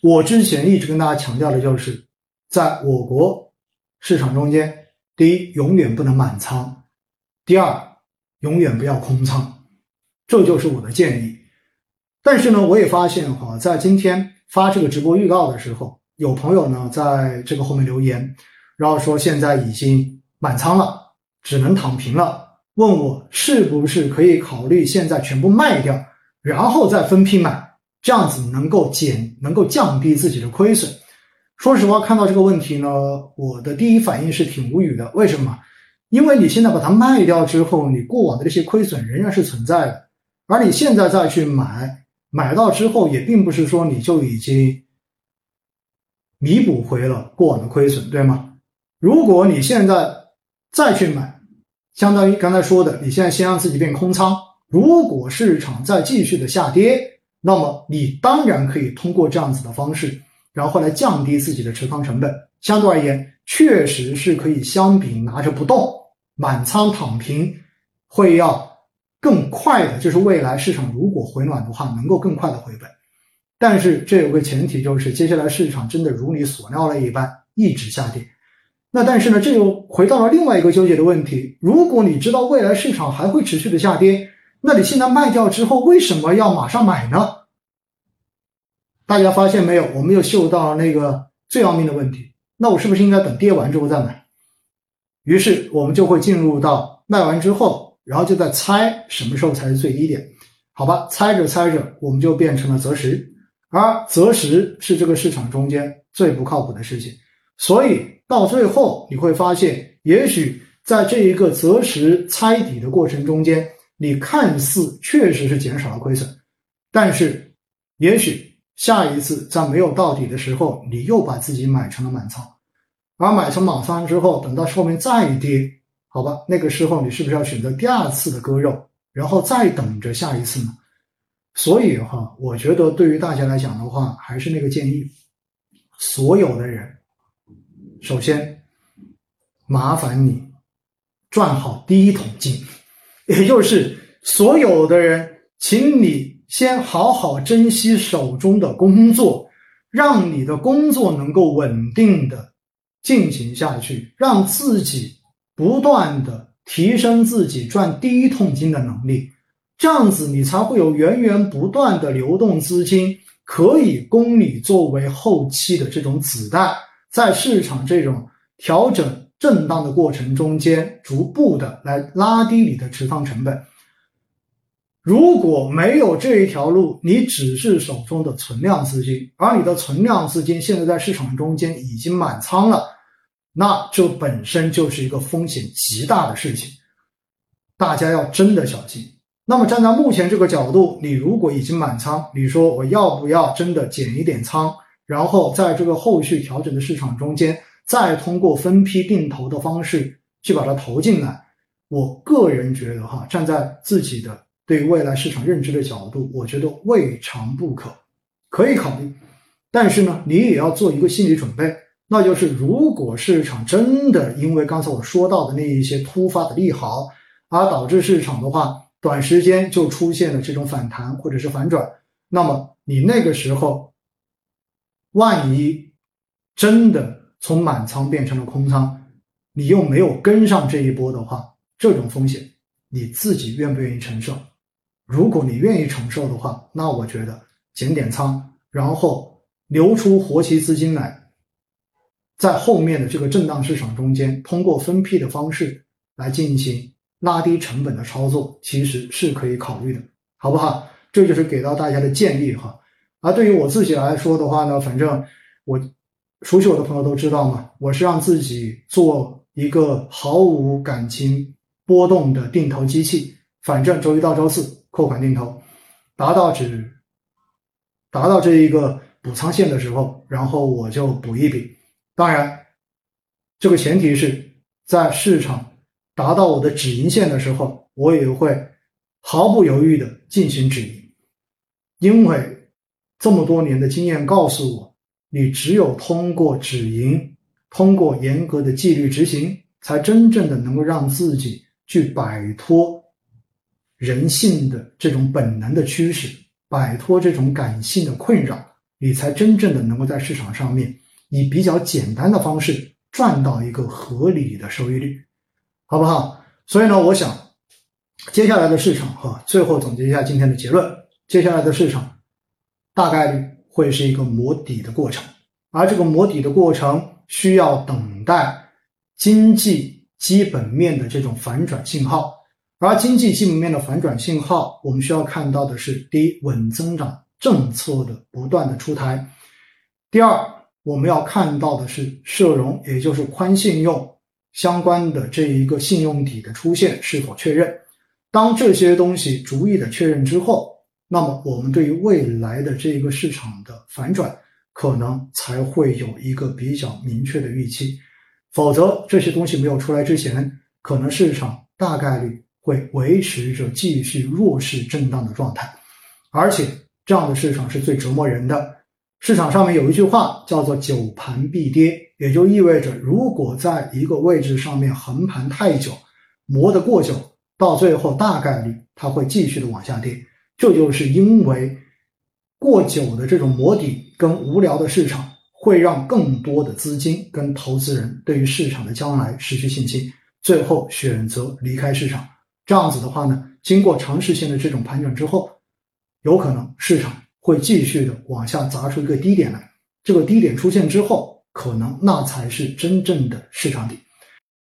我之前一直跟大家强调的就是，在我国市场中间，第一，永远不能满仓；第二，永远不要空仓，这就是我的建议。但是呢，我也发现哈，在今天发这个直播预告的时候，有朋友呢在这个后面留言，然后说现在已经满仓了，只能躺平了，问我是不是可以考虑现在全部卖掉，然后再分批买。这样子能够减，能够降低自己的亏损。说实话，看到这个问题呢，我的第一反应是挺无语的。为什么？因为你现在把它卖掉之后，你过往的这些亏损仍然是存在的，而你现在再去买，买到之后也并不是说你就已经弥补回了过往的亏损，对吗？如果你现在再去买，相当于刚才说的，你现在先让自己变空仓。如果市场再继续的下跌，那么你当然可以通过这样子的方式，然后来降低自己的持仓成本。相对而言，确实是可以相比拿着不动、满仓躺平，会要更快的。就是未来市场如果回暖的话，能够更快的回本。但是这有个前提，就是接下来市场真的如你所料了一般一直下跌。那但是呢，这又回到了另外一个纠结的问题：如果你知道未来市场还会持续的下跌。那你现在卖掉之后，为什么要马上买呢？大家发现没有？我们又嗅到了那个最要命的问题。那我是不是应该等跌完之后再买？于是我们就会进入到卖完之后，然后就在猜什么时候才是最低点？好吧，猜着猜着，我们就变成了择时，而择时是这个市场中间最不靠谱的事情。所以到最后你会发现，也许在这一个择时猜底的过程中间。你看似确实是减少了亏损，但是也许下一次在没有到底的时候，你又把自己买成了满仓，而买成满仓之后，等到后面再跌，好吧，那个时候你是不是要选择第二次的割肉，然后再等着下一次呢？所以哈，我觉得对于大家来讲的话，还是那个建议，所有的人，首先麻烦你赚好第一桶金。也就是所有的人，请你先好好珍惜手中的工作，让你的工作能够稳定的进行下去，让自己不断的提升自己赚第一桶金的能力，这样子你才会有源源不断的流动资金，可以供你作为后期的这种子弹，在市场这种调整。震荡的过程中间，逐步的来拉低你的持仓成本。如果没有这一条路，你只是手中的存量资金，而你的存量资金现在在市场中间已经满仓了，那这本身就是一个风险极大的事情，大家要真的小心。那么站在目前这个角度，你如果已经满仓，你说我要不要真的减一点仓，然后在这个后续调整的市场中间？再通过分批定投的方式去把它投进来，我个人觉得哈，站在自己的对于未来市场认知的角度，我觉得未尝不可，可以考虑。但是呢，你也要做一个心理准备，那就是如果市场真的因为刚才我说到的那一些突发的利好，而导致市场的话短时间就出现了这种反弹或者是反转，那么你那个时候，万一真的。从满仓变成了空仓，你又没有跟上这一波的话，这种风险你自己愿不愿意承受？如果你愿意承受的话，那我觉得减点仓，然后留出活期资金来，在后面的这个震荡市场中间，通过分批的方式来进行拉低成本的操作，其实是可以考虑的，好不好？这就是给到大家的建议哈。而对于我自己来说的话呢，反正我。熟悉我的朋友都知道嘛，我是让自己做一个毫无感情波动的定投机器，反正周一到周四扣款定投，达到只达到这一个补仓线的时候，然后我就补一笔。当然，这个前提是在市场达到我的止盈线的时候，我也会毫不犹豫的进行止盈，因为这么多年的经验告诉我。你只有通过止盈，通过严格的纪律执行，才真正的能够让自己去摆脱人性的这种本能的驱使，摆脱这种感性的困扰，你才真正的能够在市场上面以比较简单的方式赚到一个合理的收益率，好不好？所以呢，我想接下来的市场哈，最后总结一下今天的结论：接下来的市场大概率会是一个磨底的过程，而这个磨底的过程需要等待经济基本面的这种反转信号，而经济基本面的反转信号，我们需要看到的是第一，稳增长。政策的不断的出台，第二，我们要看到的是社融，也就是宽信用相关的这一个信用底的出现是否确认。当这些东西逐一的确认之后，那么我们对于未来的这一个市场的反转，可能才会有一个比较明确的预期。否则，这些东西没有出来之前，可能市场大概率会维持着继续弱势震荡的状态，而且。这样的市场是最折磨人的。市场上面有一句话叫做“久盘必跌”，也就意味着，如果在一个位置上面横盘太久，磨得过久，到最后大概率它会继续的往下跌。这就是因为过久的这种磨底跟无聊的市场，会让更多的资金跟投资人对于市场的将来失去信心，最后选择离开市场。这样子的话呢，经过长时间的这种盘整之后。有可能市场会继续的往下砸出一个低点来，这个低点出现之后，可能那才是真正的市场底。